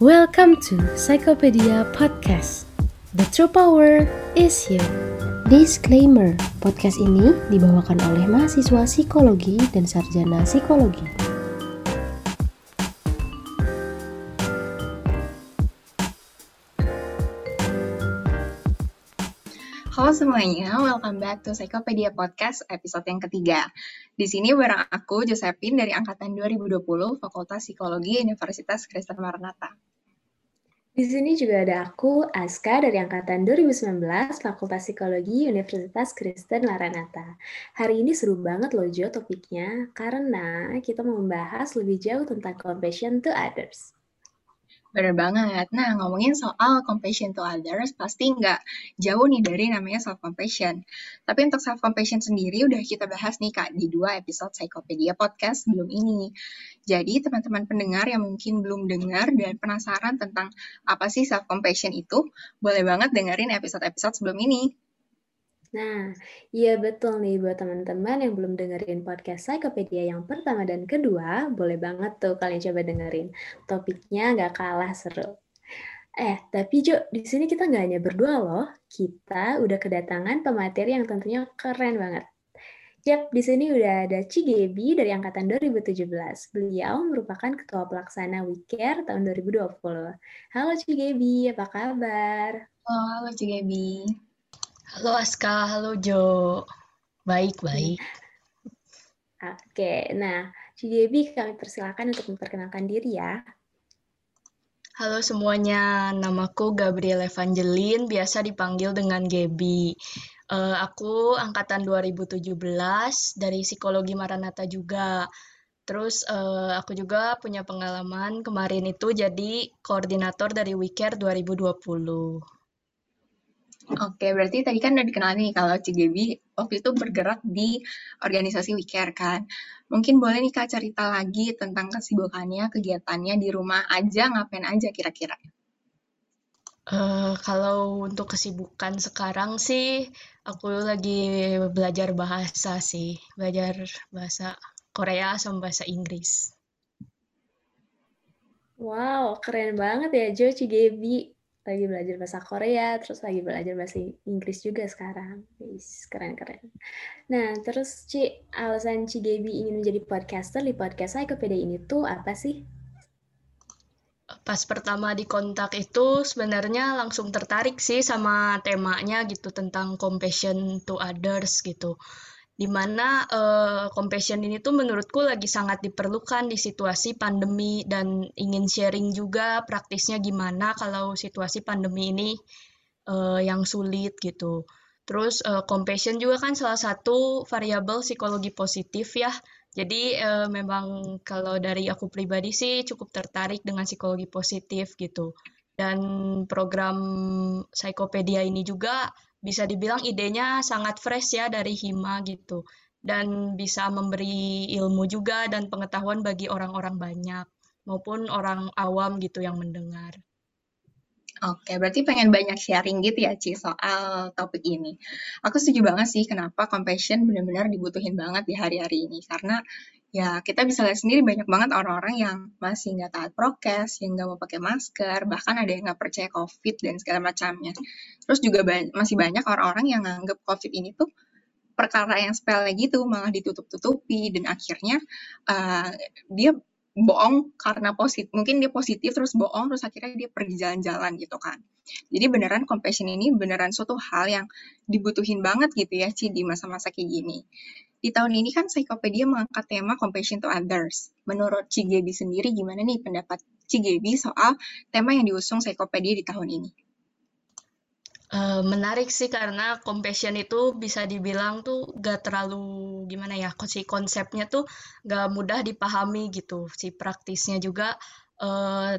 Welcome to Psychopedia Podcast. The true power is you. Disclaimer, podcast ini dibawakan oleh mahasiswa psikologi dan sarjana psikologi. Halo semuanya, welcome back to Psychopedia Podcast episode yang ketiga. Di sini bareng aku, Josephine dari Angkatan 2020, Fakultas Psikologi Universitas Kristen Maranatha. Di sini juga ada aku, Aska, dari Angkatan 2019, Fakultas Psikologi Universitas Kristen Maranatha. Hari ini seru banget loh Jo topiknya, karena kita mau membahas lebih jauh tentang compassion to others. Bener banget. Nah, ngomongin soal compassion to others, pasti nggak jauh nih dari namanya self-compassion. Tapi untuk self-compassion sendiri udah kita bahas nih Kak di dua episode Psychopedia Podcast sebelum ini. Jadi teman-teman pendengar yang mungkin belum dengar dan penasaran tentang apa sih self-compassion itu, boleh banget dengerin episode-episode sebelum ini. Nah, iya betul nih buat teman-teman yang belum dengerin podcast Psychopedia yang pertama dan kedua, boleh banget tuh kalian coba dengerin. Topiknya nggak kalah seru. Eh, tapi Jo, di sini kita nggak hanya berdua loh. Kita udah kedatangan pemateri yang tentunya keren banget. Yap, di sini udah ada Cigebi dari Angkatan 2017. Beliau merupakan Ketua Pelaksana WeCare tahun 2020. Halo Cigebi, apa kabar? Halo, halo Cigebi. Halo Aska, halo Jo. Baik, baik. Oke, nah Cigebi kami persilakan untuk memperkenalkan diri ya. Halo semuanya, namaku Gabriel Evangeline, biasa dipanggil dengan Gebi. Uh, aku angkatan 2017 dari Psikologi Maranatha juga. Terus uh, aku juga punya pengalaman kemarin itu jadi koordinator dari WeCare 2020. Oke, berarti tadi kan udah dikenal nih kalau Cigebi waktu itu bergerak di organisasi WeCare kan. Mungkin boleh nih Kak cerita lagi tentang kesibukannya, kegiatannya di rumah aja, ngapain aja kira-kira? Uh, kalau untuk kesibukan sekarang sih, aku lagi belajar bahasa sih, belajar bahasa Korea sama bahasa Inggris. Wow, keren banget ya Jo Cigebi lagi belajar bahasa Korea, terus lagi belajar bahasa Inggris juga sekarang. keren-keren. Nah, terus Ci, alasan Ci Gaby ingin menjadi podcaster di podcast Psychopedia ini tuh apa sih? Pas pertama di kontak itu sebenarnya langsung tertarik sih sama temanya gitu tentang compassion to others gitu di mana uh, compassion ini tuh menurutku lagi sangat diperlukan di situasi pandemi dan ingin sharing juga praktisnya gimana kalau situasi pandemi ini uh, yang sulit gitu. Terus uh, compassion juga kan salah satu variabel psikologi positif ya. Jadi uh, memang kalau dari aku pribadi sih cukup tertarik dengan psikologi positif gitu. Dan program psikopedia ini juga bisa dibilang idenya sangat fresh ya dari Hima gitu dan bisa memberi ilmu juga dan pengetahuan bagi orang-orang banyak maupun orang awam gitu yang mendengar. Oke, berarti pengen banyak sharing gitu ya, Ci, soal topik ini. Aku setuju banget sih kenapa compassion benar-benar dibutuhin banget di hari-hari ini. Karena ya kita bisa lihat sendiri banyak banget orang-orang yang masih nggak taat prokes, yang nggak mau pakai masker, bahkan ada yang nggak percaya COVID dan segala macamnya. Terus juga ba masih banyak orang-orang yang nganggap COVID ini tuh perkara yang sepele gitu, malah ditutup-tutupi dan akhirnya uh, dia bohong karena positif mungkin dia positif terus bohong terus akhirnya dia pergi jalan-jalan gitu kan jadi beneran compassion ini beneran suatu hal yang dibutuhin banget gitu ya Ci di masa-masa kayak gini di tahun ini kan Psychopedia mengangkat tema compassion to others. Menurut Cigebi sendiri gimana nih pendapat Cigebi soal tema yang diusung Psychopedia di tahun ini? Uh, menarik sih karena compassion itu bisa dibilang tuh gak terlalu gimana ya si konsepnya tuh gak mudah dipahami gitu. Si praktisnya juga uh,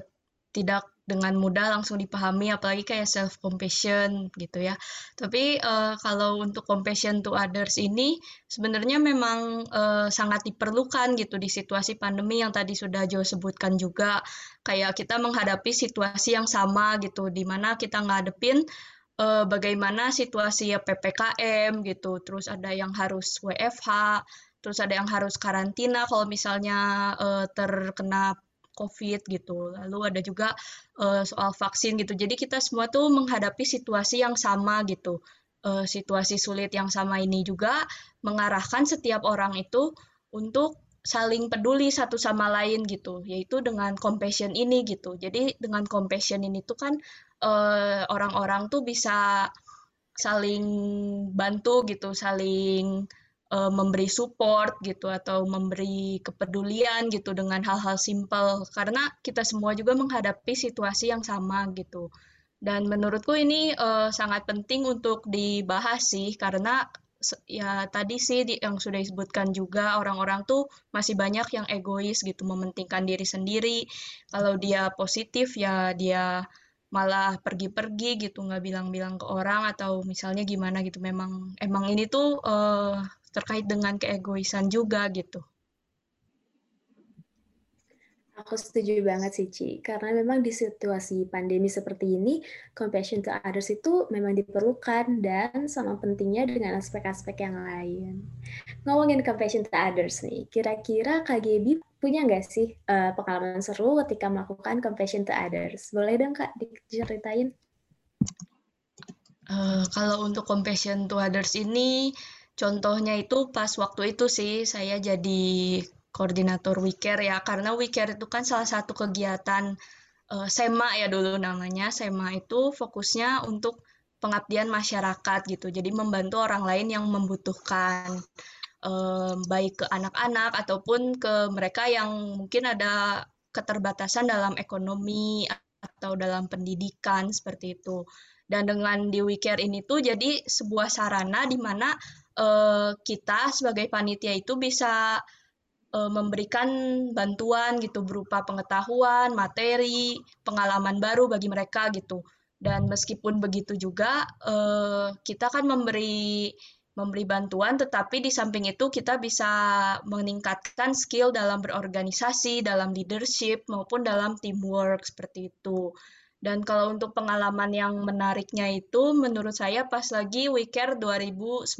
tidak dengan mudah langsung dipahami apalagi kayak self compassion gitu ya. Tapi uh, kalau untuk compassion to others ini sebenarnya memang uh, sangat diperlukan gitu di situasi pandemi yang tadi sudah Jo sebutkan juga. Kayak kita menghadapi situasi yang sama gitu di mana kita ngadepin uh, bagaimana situasi ya ppkm gitu terus ada yang harus WFH terus ada yang harus karantina kalau misalnya uh, terkena COVID gitu. Lalu ada juga uh, soal vaksin gitu. Jadi kita semua tuh menghadapi situasi yang sama gitu. Uh, situasi sulit yang sama ini juga mengarahkan setiap orang itu untuk saling peduli satu sama lain gitu, yaitu dengan compassion ini gitu. Jadi dengan compassion ini tuh kan orang orang-orang tuh bisa saling bantu gitu, saling uh, memberi support gitu atau memberi kepedulian gitu dengan hal-hal simpel karena kita semua juga menghadapi situasi yang sama gitu. Dan menurutku ini uh, sangat penting untuk dibahas sih karena ya tadi sih di, yang sudah disebutkan juga orang-orang tuh masih banyak yang egois gitu mementingkan diri sendiri. Kalau dia positif ya dia malah pergi-pergi gitu nggak bilang-bilang ke orang atau misalnya gimana gitu memang emang ini tuh uh, terkait dengan keegoisan juga gitu. Aku setuju banget sih, Ci. Karena memang di situasi pandemi seperti ini, compassion to others itu memang diperlukan dan sama pentingnya dengan aspek-aspek yang lain. Ngomongin compassion to others nih, kira-kira Gaby punya nggak sih uh, pengalaman seru ketika melakukan compassion to others? Boleh dong Kak diceritain? Uh, kalau untuk compassion to others ini, Contohnya itu pas waktu itu sih saya jadi koordinator WeCare ya, karena WeCare itu kan salah satu kegiatan uh, SEMA ya dulu namanya. SEMA itu fokusnya untuk pengabdian masyarakat gitu. Jadi membantu orang lain yang membutuhkan um, baik ke anak-anak ataupun ke mereka yang mungkin ada keterbatasan dalam ekonomi atau dalam pendidikan seperti itu. Dan dengan di WeCare ini tuh jadi sebuah sarana di mana uh, kita sebagai panitia itu bisa uh, memberikan bantuan gitu berupa pengetahuan, materi, pengalaman baru bagi mereka gitu. Dan meskipun begitu juga uh, kita kan memberi memberi bantuan, tetapi di samping itu kita bisa meningkatkan skill dalam berorganisasi, dalam leadership maupun dalam teamwork seperti itu. Dan kalau untuk pengalaman yang menariknya itu menurut saya pas lagi WeCare 2019.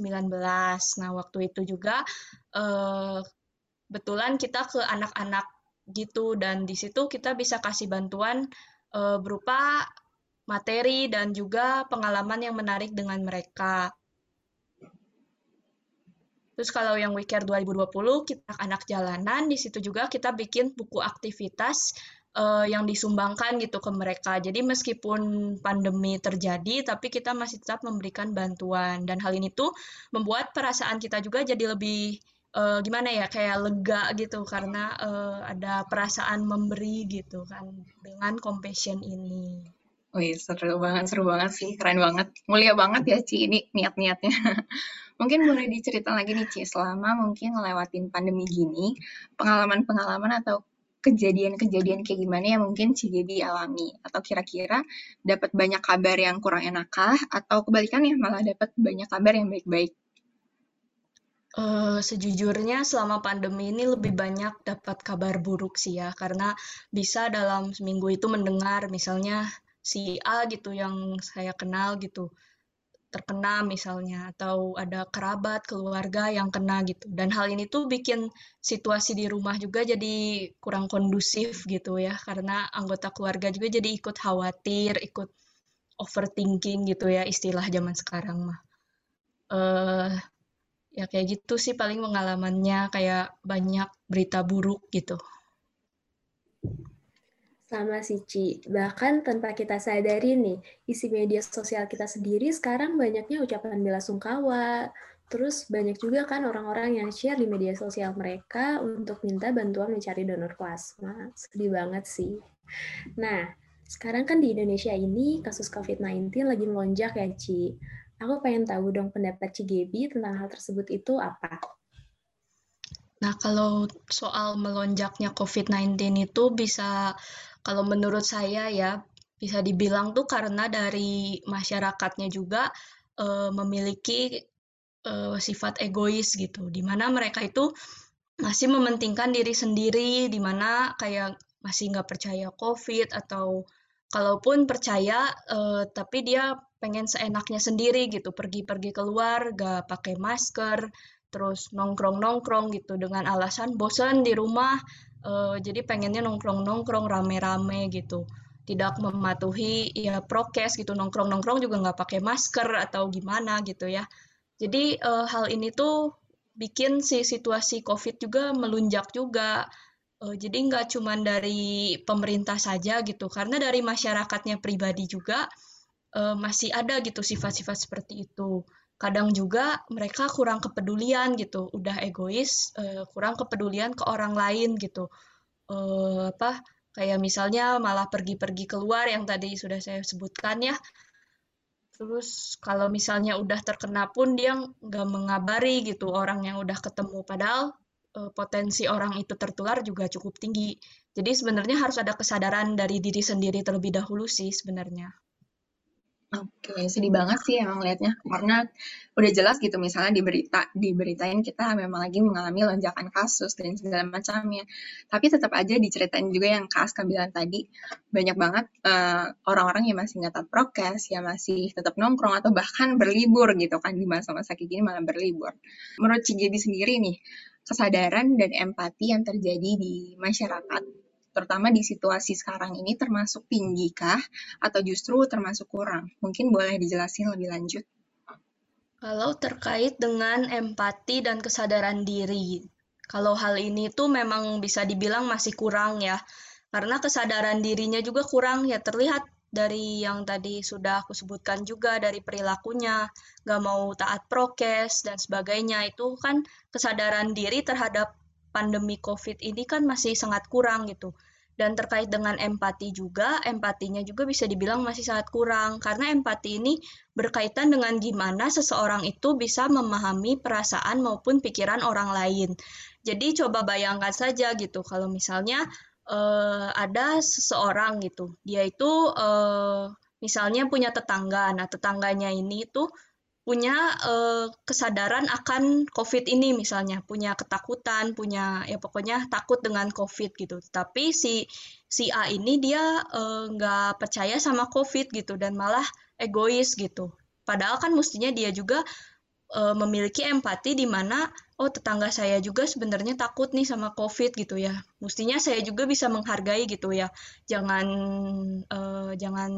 Nah, waktu itu juga eh, betulan kita ke anak-anak gitu dan di situ kita bisa kasih bantuan eh, berupa materi dan juga pengalaman yang menarik dengan mereka. Terus kalau yang WeCare 2020 kita anak jalanan di situ juga kita bikin buku aktivitas uh, yang disumbangkan gitu ke mereka. Jadi meskipun pandemi terjadi, tapi kita masih tetap memberikan bantuan dan hal ini tuh membuat perasaan kita juga jadi lebih uh, gimana ya kayak lega gitu karena uh, ada perasaan memberi gitu kan dengan compassion ini. Wih, seru banget, seru banget sih, keren banget. Mulia banget ya, Ci, ini niat-niatnya. mungkin boleh diceritain lagi nih, Ci, selama mungkin ngelewatin pandemi gini, pengalaman-pengalaman atau kejadian-kejadian kayak gimana yang mungkin si Gaby alami atau kira-kira dapat banyak kabar yang kurang enakkah atau kebalikannya malah dapat banyak kabar yang baik-baik? Uh, sejujurnya selama pandemi ini lebih banyak dapat kabar buruk sih ya karena bisa dalam seminggu itu mendengar misalnya si A gitu yang saya kenal gitu terkena misalnya atau ada kerabat keluarga yang kena gitu. Dan hal ini tuh bikin situasi di rumah juga jadi kurang kondusif gitu ya karena anggota keluarga juga jadi ikut khawatir ikut overthinking gitu ya istilah zaman sekarang mah. Uh, ya kayak gitu sih paling pengalamannya kayak banyak berita buruk gitu sama si Ci. Bahkan tanpa kita sadari nih, isi media sosial kita sendiri sekarang banyaknya ucapan bela sungkawa. Terus banyak juga kan orang-orang yang share di media sosial mereka untuk minta bantuan mencari donor plasma. Sedih banget sih. Nah, sekarang kan di Indonesia ini kasus COVID-19 lagi melonjak ya, Ci. Aku pengen tahu dong pendapat Ci Gebi tentang hal tersebut itu apa? Nah, kalau soal melonjaknya COVID-19 itu bisa kalau menurut saya ya, bisa dibilang tuh karena dari masyarakatnya juga uh, memiliki uh, sifat egois gitu, di mana mereka itu masih mementingkan diri sendiri, di mana kayak masih nggak percaya COVID atau kalaupun percaya, uh, tapi dia pengen seenaknya sendiri gitu, pergi-pergi keluar, nggak pakai masker, terus nongkrong-nongkrong gitu dengan alasan bosan di rumah, uh, jadi pengennya nongkrong-nongkrong rame-rame gitu. Tidak mematuhi ya prokes gitu. Nongkrong-nongkrong juga nggak pakai masker atau gimana gitu ya. Jadi uh, hal ini tuh bikin si situasi COVID juga melunjak juga. Uh, jadi nggak cuma dari pemerintah saja gitu. Karena dari masyarakatnya pribadi juga uh, masih ada gitu sifat-sifat seperti itu kadang juga mereka kurang kepedulian gitu udah egois uh, kurang kepedulian ke orang lain gitu. Uh, apa kayak misalnya malah pergi-pergi keluar yang tadi sudah saya sebutkan ya. Terus kalau misalnya udah terkena pun dia nggak mengabari gitu orang yang udah ketemu. Padahal uh, potensi orang itu tertular juga cukup tinggi. Jadi sebenarnya harus ada kesadaran dari diri sendiri terlebih dahulu sih sebenarnya Oke, sedih banget sih emang liatnya, karena udah jelas gitu misalnya di berita diberitain kita memang lagi mengalami lonjakan kasus dan segala macamnya. Tapi tetap aja diceritain juga yang Kak Aska bilang tadi, banyak banget uh, orang-orang yang masih nggak prokes, yang masih tetap nongkrong atau bahkan berlibur gitu kan di masa-masa kayak gini malah berlibur. Menurut Cigedi sendiri nih, kesadaran dan empati yang terjadi di masyarakat terutama di situasi sekarang ini termasuk tinggi kah atau justru termasuk kurang? Mungkin boleh dijelasin lebih lanjut. Kalau terkait dengan empati dan kesadaran diri, kalau hal ini tuh memang bisa dibilang masih kurang ya, karena kesadaran dirinya juga kurang ya terlihat dari yang tadi sudah aku sebutkan juga dari perilakunya, nggak mau taat prokes dan sebagainya itu kan kesadaran diri terhadap pandemi COVID ini kan masih sangat kurang gitu. Dan terkait dengan empati juga, empatinya juga bisa dibilang masih sangat kurang karena empati ini berkaitan dengan gimana seseorang itu bisa memahami perasaan maupun pikiran orang lain. Jadi coba bayangkan saja gitu kalau misalnya uh, ada seseorang gitu, dia itu uh, misalnya punya tetangga, nah tetangganya ini tuh punya uh, kesadaran akan COVID ini misalnya, punya ketakutan, punya ya pokoknya takut dengan COVID gitu. Tapi si si A ini dia uh, nggak percaya sama COVID gitu dan malah egois gitu. Padahal kan mestinya dia juga uh, memiliki empati di mana oh tetangga saya juga sebenarnya takut nih sama COVID gitu ya. Mestinya saya juga bisa menghargai gitu ya. Jangan uh, jangan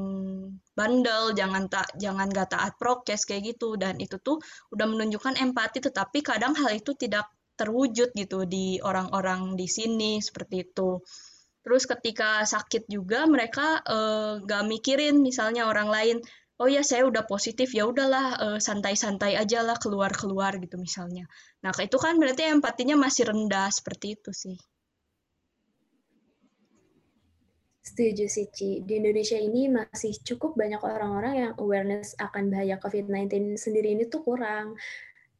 bandel, jangan tak jangan gak taat prokes kayak gitu dan itu tuh udah menunjukkan empati tetapi kadang hal itu tidak terwujud gitu di orang-orang di sini seperti itu. Terus ketika sakit juga mereka uh, gak mikirin misalnya orang lain oh ya saya udah positif ya udahlah uh, santai-santai aja lah keluar-keluar gitu misalnya. Nah itu kan berarti empatinya masih rendah seperti itu sih. Setuju sih, Ci. Di Indonesia ini masih cukup banyak orang-orang yang awareness akan bahaya COVID-19 sendiri ini tuh kurang.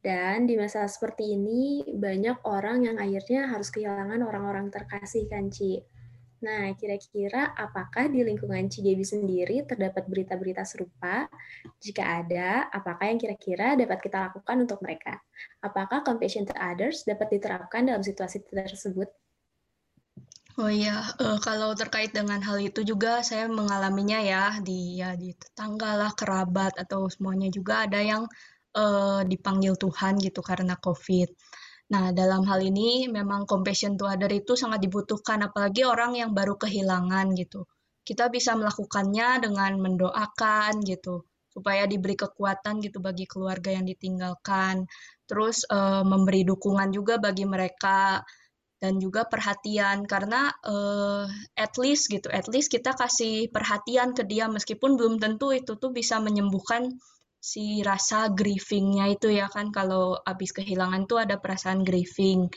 Dan di masa seperti ini, banyak orang yang akhirnya harus kehilangan orang-orang terkasih kan, Ci. Nah, kira-kira apakah di lingkungan Cijebi sendiri terdapat berita-berita serupa? Jika ada, apakah yang kira-kira dapat kita lakukan untuk mereka? Apakah compassion to others dapat diterapkan dalam situasi tersebut? Oh iya, uh, kalau terkait dengan hal itu juga saya mengalaminya ya di ya di tetangga lah, kerabat atau semuanya juga ada yang uh, dipanggil Tuhan gitu karena COVID. Nah, dalam hal ini memang compassion to other itu sangat dibutuhkan, apalagi orang yang baru kehilangan gitu. Kita bisa melakukannya dengan mendoakan gitu, supaya diberi kekuatan gitu bagi keluarga yang ditinggalkan. Terus uh, memberi dukungan juga bagi mereka dan juga perhatian karena uh, at least gitu, at least kita kasih perhatian ke dia meskipun belum tentu itu tuh bisa menyembuhkan si rasa grievingnya itu ya kan kalau habis kehilangan tuh ada perasaan grieving.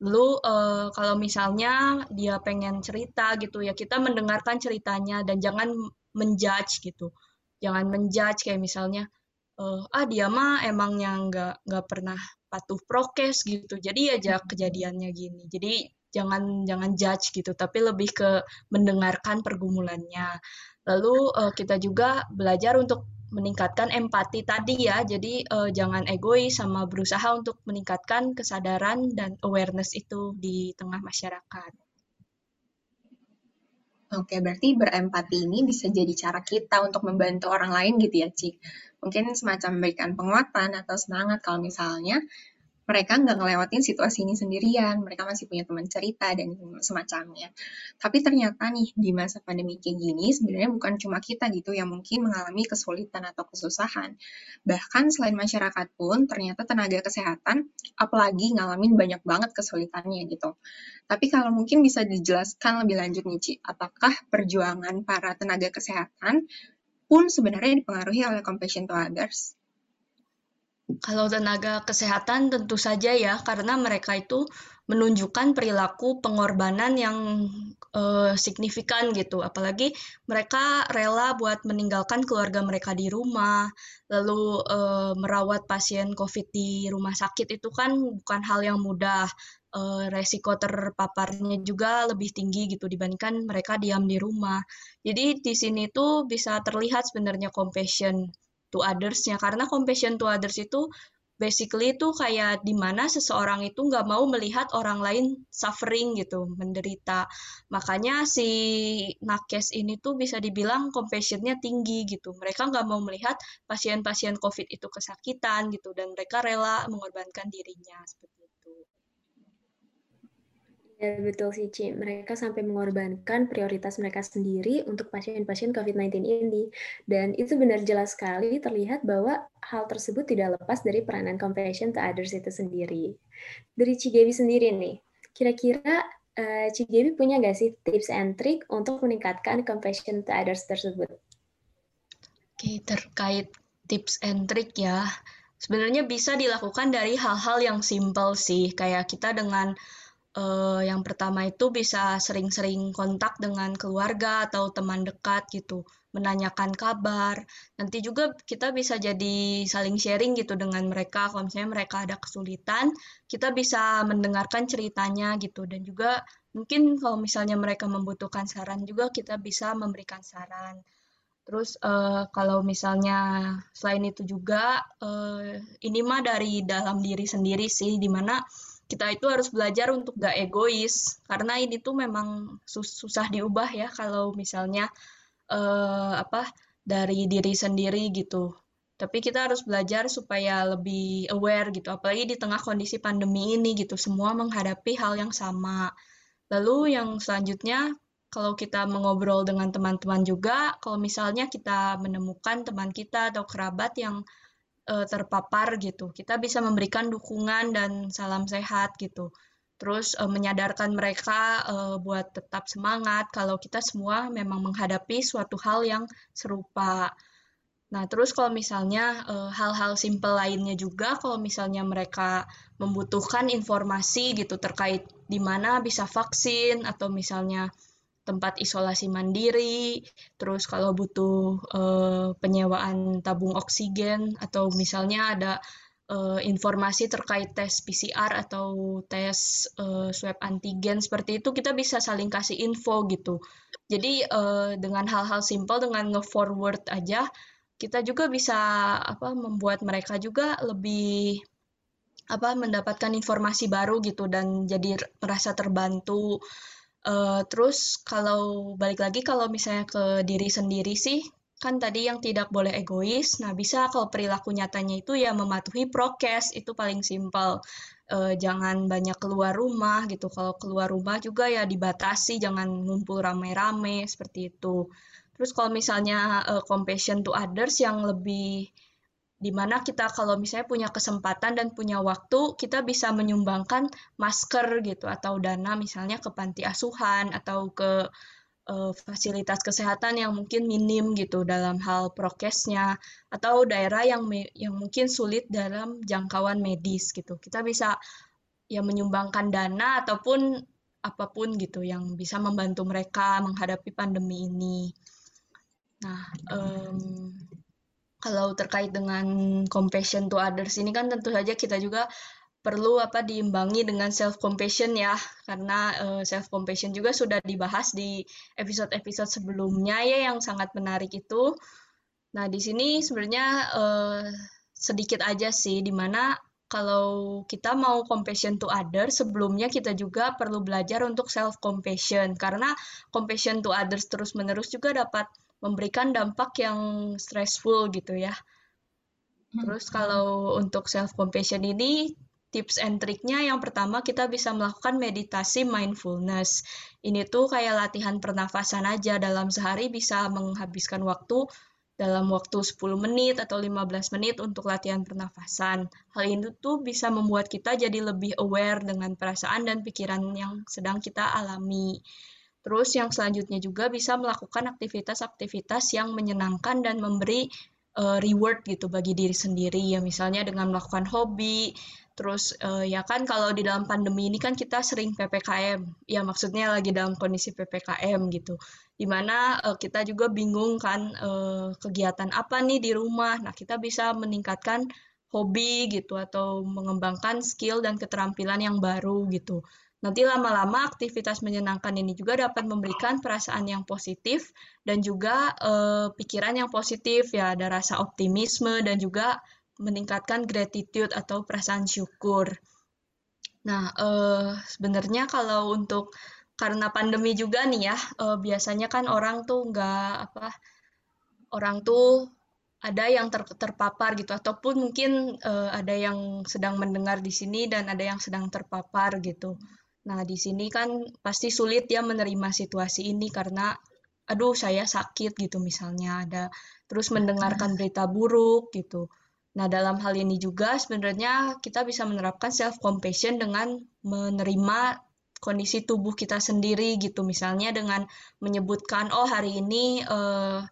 Lalu uh, kalau misalnya dia pengen cerita gitu ya kita mendengarkan ceritanya dan jangan menjudge gitu. Jangan menjudge kayak misalnya uh, ah dia mah emangnya nggak nggak pernah patuh prokes gitu. Jadi ya kejadiannya gini. Jadi jangan jangan judge gitu tapi lebih ke mendengarkan pergumulannya. Lalu uh, kita juga belajar untuk meningkatkan empati tadi ya. Jadi uh, jangan egois sama berusaha untuk meningkatkan kesadaran dan awareness itu di tengah masyarakat. Oke, berarti berempati ini bisa jadi cara kita untuk membantu orang lain gitu ya, Cik. Mungkin semacam memberikan penguatan atau semangat kalau misalnya mereka nggak ngelewatin situasi ini sendirian, mereka masih punya teman cerita dan semacamnya. Tapi ternyata nih di masa pandemi kayak gini sebenarnya bukan cuma kita gitu yang mungkin mengalami kesulitan atau kesusahan. Bahkan selain masyarakat pun ternyata tenaga kesehatan apalagi ngalamin banyak banget kesulitannya gitu. Tapi kalau mungkin bisa dijelaskan lebih lanjut nih Ci, apakah perjuangan para tenaga kesehatan pun sebenarnya dipengaruhi oleh compassion to others? Kalau tenaga kesehatan tentu saja ya, karena mereka itu menunjukkan perilaku pengorbanan yang uh, signifikan gitu. Apalagi mereka rela buat meninggalkan keluarga mereka di rumah, lalu uh, merawat pasien COVID di rumah sakit itu kan bukan hal yang mudah. Uh, resiko terpaparnya juga lebih tinggi gitu dibandingkan mereka diam di rumah. Jadi di sini tuh bisa terlihat sebenarnya compassion to others-nya karena compassion to others itu basically itu kayak di mana seseorang itu nggak mau melihat orang lain suffering gitu, menderita. Makanya si nakes ini tuh bisa dibilang compassion-nya tinggi gitu. Mereka nggak mau melihat pasien-pasien COVID itu kesakitan gitu, dan mereka rela mengorbankan dirinya seperti Ya, betul sih, Ci. Mereka sampai mengorbankan prioritas mereka sendiri untuk pasien-pasien COVID-19 ini. Dan itu benar jelas sekali terlihat bahwa hal tersebut tidak lepas dari peranan compassion to others itu sendiri. Dari Cigebi sendiri nih, kira-kira uh, Cigebi punya nggak sih tips and trick untuk meningkatkan compassion to others tersebut? Oke, terkait tips and trick ya, sebenarnya bisa dilakukan dari hal-hal yang simple sih, kayak kita dengan uh, yang pertama itu bisa sering-sering kontak dengan keluarga atau teman dekat gitu, menanyakan kabar. Nanti juga kita bisa jadi saling sharing gitu dengan mereka. Kalau misalnya mereka ada kesulitan, kita bisa mendengarkan ceritanya gitu. Dan juga mungkin kalau misalnya mereka membutuhkan saran juga kita bisa memberikan saran. Terus uh, kalau misalnya selain itu juga uh, ini mah dari dalam diri sendiri sih, di mana kita itu harus belajar untuk gak egois. Karena ini tuh memang susah diubah ya kalau misalnya uh, apa dari diri sendiri gitu. Tapi kita harus belajar supaya lebih aware gitu. Apalagi di tengah kondisi pandemi ini gitu. Semua menghadapi hal yang sama. Lalu yang selanjutnya kalau kita mengobrol dengan teman-teman juga kalau misalnya kita menemukan teman kita atau kerabat yang uh, terpapar gitu. Kita bisa memberikan dukungan dan salam sehat gitu. Terus uh, menyadarkan mereka uh, buat tetap semangat kalau kita semua memang menghadapi suatu hal yang serupa. Nah, terus kalau misalnya hal-hal simple lainnya juga, kalau misalnya mereka membutuhkan informasi gitu terkait di mana bisa vaksin atau misalnya tempat isolasi mandiri, terus kalau butuh uh, penyewaan tabung oksigen atau misalnya ada uh, informasi terkait tes PCR atau tes uh, swab antigen seperti itu kita bisa saling kasih info gitu. Jadi uh, dengan hal-hal simpel dengan nge-forward aja kita juga bisa apa membuat mereka juga lebih apa mendapatkan informasi baru gitu dan jadi merasa terbantu Uh, terus kalau balik lagi kalau misalnya ke diri sendiri sih, kan tadi yang tidak boleh egois. Nah, bisa kalau perilaku nyatanya itu ya mematuhi prokes, itu paling simpel. Uh, jangan banyak keluar rumah gitu. Kalau keluar rumah juga ya dibatasi, jangan ngumpul rame-rame seperti itu. Terus kalau misalnya uh, compassion to others yang lebih di mana kita kalau misalnya punya kesempatan dan punya waktu, kita bisa menyumbangkan masker gitu atau dana misalnya ke panti asuhan atau ke uh, fasilitas kesehatan yang mungkin minim gitu dalam hal prokesnya atau daerah yang yang mungkin sulit dalam jangkauan medis gitu. Kita bisa ya menyumbangkan dana ataupun apa pun gitu yang bisa membantu mereka menghadapi pandemi ini. Nah, um, kalau terkait dengan compassion to others ini kan tentu saja kita juga perlu apa diimbangi dengan self compassion ya karena uh, eh, self compassion juga sudah dibahas di episode-episode sebelumnya ya yang sangat menarik itu. Nah, di sini sebenarnya uh, sedikit aja sih di mana kalau kita mau compassion to others, sebelumnya kita juga perlu belajar untuk self compassion karena compassion to others terus-menerus juga dapat memberikan dampak yang stressful gitu ya. Hmm. Terus kalau untuk self compassion ini tips and triknya yang pertama kita bisa melakukan meditasi mindfulness. Ini tuh kayak latihan pernafasan aja dalam sehari bisa menghabiskan waktu dalam waktu 10 menit atau 15 menit untuk latihan pernafasan. Hal ini tuh bisa membuat kita jadi lebih aware dengan perasaan dan pikiran yang sedang kita alami. Terus yang selanjutnya juga bisa melakukan aktivitas-aktivitas yang menyenangkan dan memberi uh, reward gitu bagi diri sendiri ya misalnya dengan melakukan hobi Terus uh, ya kan kalau di dalam pandemi ini kan kita sering PPKM, ya maksudnya lagi dalam kondisi PPKM gitu. Di mana uh, kita juga bingung kan uh, kegiatan apa nih di rumah. Nah kita bisa meningkatkan hobi gitu atau mengembangkan skill dan keterampilan yang baru gitu. Nanti lama-lama aktivitas menyenangkan ini juga dapat memberikan perasaan yang positif dan juga uh, pikiran yang positif ya ada rasa optimisme dan juga meningkatkan gratitude atau perasaan syukur. Nah, eh, sebenarnya kalau untuk karena pandemi juga nih ya, eh, biasanya kan orang tuh nggak apa, orang tuh ada yang ter, terpapar gitu, ataupun mungkin eh, ada yang sedang mendengar di sini dan ada yang sedang terpapar gitu. Nah, di sini kan pasti sulit ya menerima situasi ini karena, aduh saya sakit gitu misalnya ada, terus mendengarkan berita buruk gitu. Nah, dalam hal ini juga sebenarnya kita bisa menerapkan self compassion dengan menerima kondisi tubuh kita sendiri gitu. Misalnya dengan menyebutkan oh hari ini uh,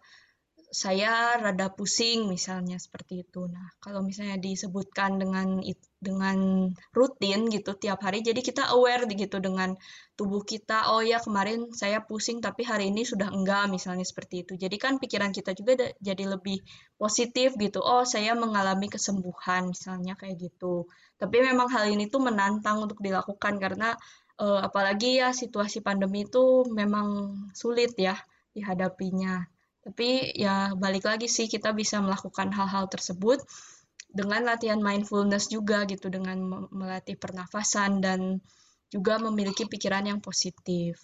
saya rada pusing misalnya seperti itu. Nah, kalau misalnya disebutkan dengan dengan rutin gitu tiap hari jadi kita aware gitu dengan tubuh kita. Oh ya, kemarin saya pusing tapi hari ini sudah enggak misalnya seperti itu. Jadi kan pikiran kita juga jadi lebih positif gitu. Oh, saya mengalami kesembuhan misalnya kayak gitu. Tapi memang hal ini tuh menantang untuk dilakukan karena eh, apalagi ya situasi pandemi itu memang sulit ya dihadapinya. Tapi ya balik lagi sih kita bisa melakukan hal-hal tersebut dengan latihan mindfulness juga gitu dengan melatih pernafasan dan juga memiliki pikiran yang positif.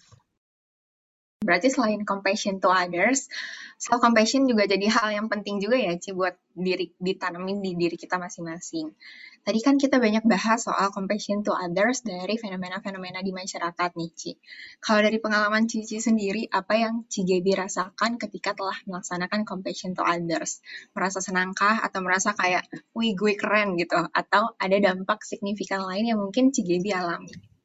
Berarti selain compassion to others, self compassion juga jadi hal yang penting juga ya Ci buat diri ditanamin di diri kita masing-masing. Tadi kan kita banyak bahas soal compassion to others dari fenomena-fenomena di masyarakat nih Ci. Kalau dari pengalaman Cici sendiri, apa yang Cigebi rasakan ketika telah melaksanakan compassion to others? Merasa senangkah atau merasa kayak, wih gue keren gitu? Atau ada dampak signifikan lain yang mungkin Cigebi alami?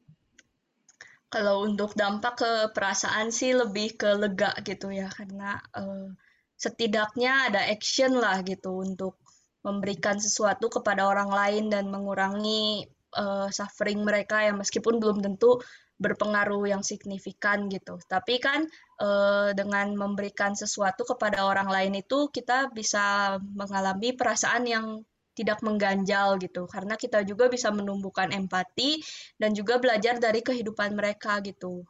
Kalau untuk dampak ke perasaan sih lebih ke lega gitu ya, karena uh, setidaknya ada action lah gitu untuk memberikan sesuatu kepada orang lain dan mengurangi uh, suffering mereka yang meskipun belum tentu berpengaruh yang signifikan gitu. Tapi kan uh, dengan memberikan sesuatu kepada orang lain itu kita bisa mengalami perasaan yang tidak mengganjal gitu. Karena kita juga bisa menumbuhkan empati dan juga belajar dari kehidupan mereka gitu.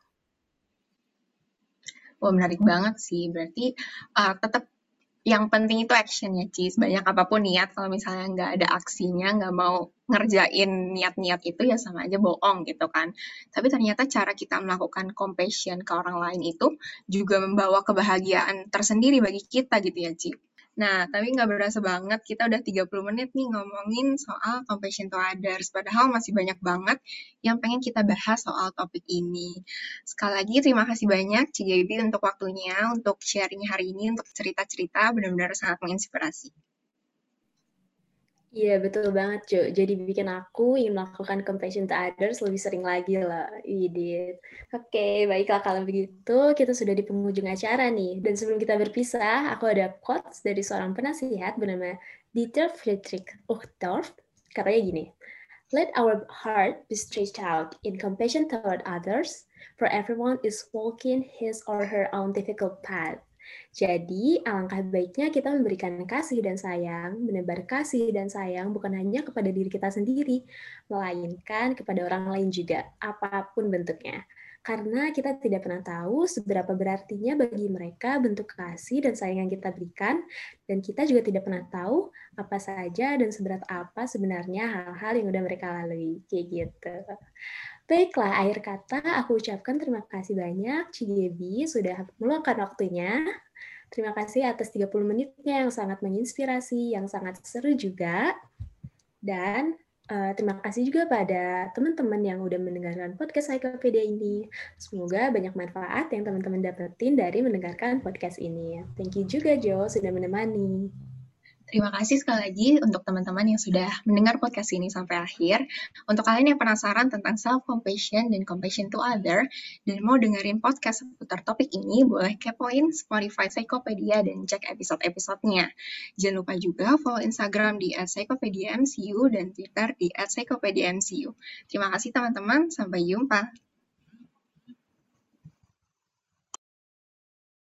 Wah menarik banget sih. Berarti uh, tetap yang penting itu action ya Ci sebanyak apa pun niat kalau misalnya nggak ada aksinya nggak mau ngerjain niat-niat itu ya sama aja bohong gitu kan. Tapi ternyata cara kita melakukan compassion ke orang lain itu juga membawa kebahagiaan tersendiri bagi kita gitu ya Ci Nah, tapi nggak berasa banget, kita udah 30 menit nih ngomongin soal compassion to others, padahal masih banyak banget yang pengen kita bahas soal topik ini. Sekali lagi, terima kasih banyak Cigebi untuk waktunya, untuk sharing hari ini, untuk cerita-cerita, benar-benar sangat menginspirasi. Iya, betul banget, Cuk. Jadi bikin aku ingin melakukan compassion to others lebih sering lagi lah. Idit. Oke, baiklah kalau begitu kita sudah di penghujung acara nih. Dan sebelum kita berpisah, aku ada quotes dari seorang penasihat bernama Dieter Friedrich Uchtdorf. Katanya gini, Let our heart be stretched out in compassion toward others, for everyone is walking his or her own difficult path. Jadi, alangkah baiknya kita memberikan kasih dan sayang, menebar kasih dan sayang bukan hanya kepada diri kita sendiri, melainkan kepada orang lain juga, apa pun bentuknya. Karena kita tidak pernah tahu seberapa berartinya bagi mereka bentuk kasih dan sayang yang kita berikan, dan kita juga tidak pernah tahu apa saja dan seberat apa sebenarnya hal-hal yang udah mereka lalui. Kayak gitu. Baiklah, akhir kata aku ucapkan terima kasih banyak Cigebi sudah meluangkan waktunya. Terima kasih atas 30 menitnya yang sangat menginspirasi, yang sangat seru juga. Dan Uh, terima kasih juga pada teman-teman yang udah mendengarkan podcast Psychopedia ini. Semoga banyak manfaat yang teman-teman dapetin dari mendengarkan podcast ini. Thank you juga Jo sudah menemani. Terima kasih sekali lagi untuk teman-teman yang sudah mendengar podcast ini sampai akhir. Untuk kalian yang penasaran tentang self-compassion dan compassion to other, dan mau dengerin podcast seputar topik ini, boleh kepoin Spotify Psychopedia dan cek episode-episodenya. Jangan lupa juga follow Instagram di @psychopediamcu dan Twitter di @psychopediamcu. Terima kasih teman-teman, sampai jumpa.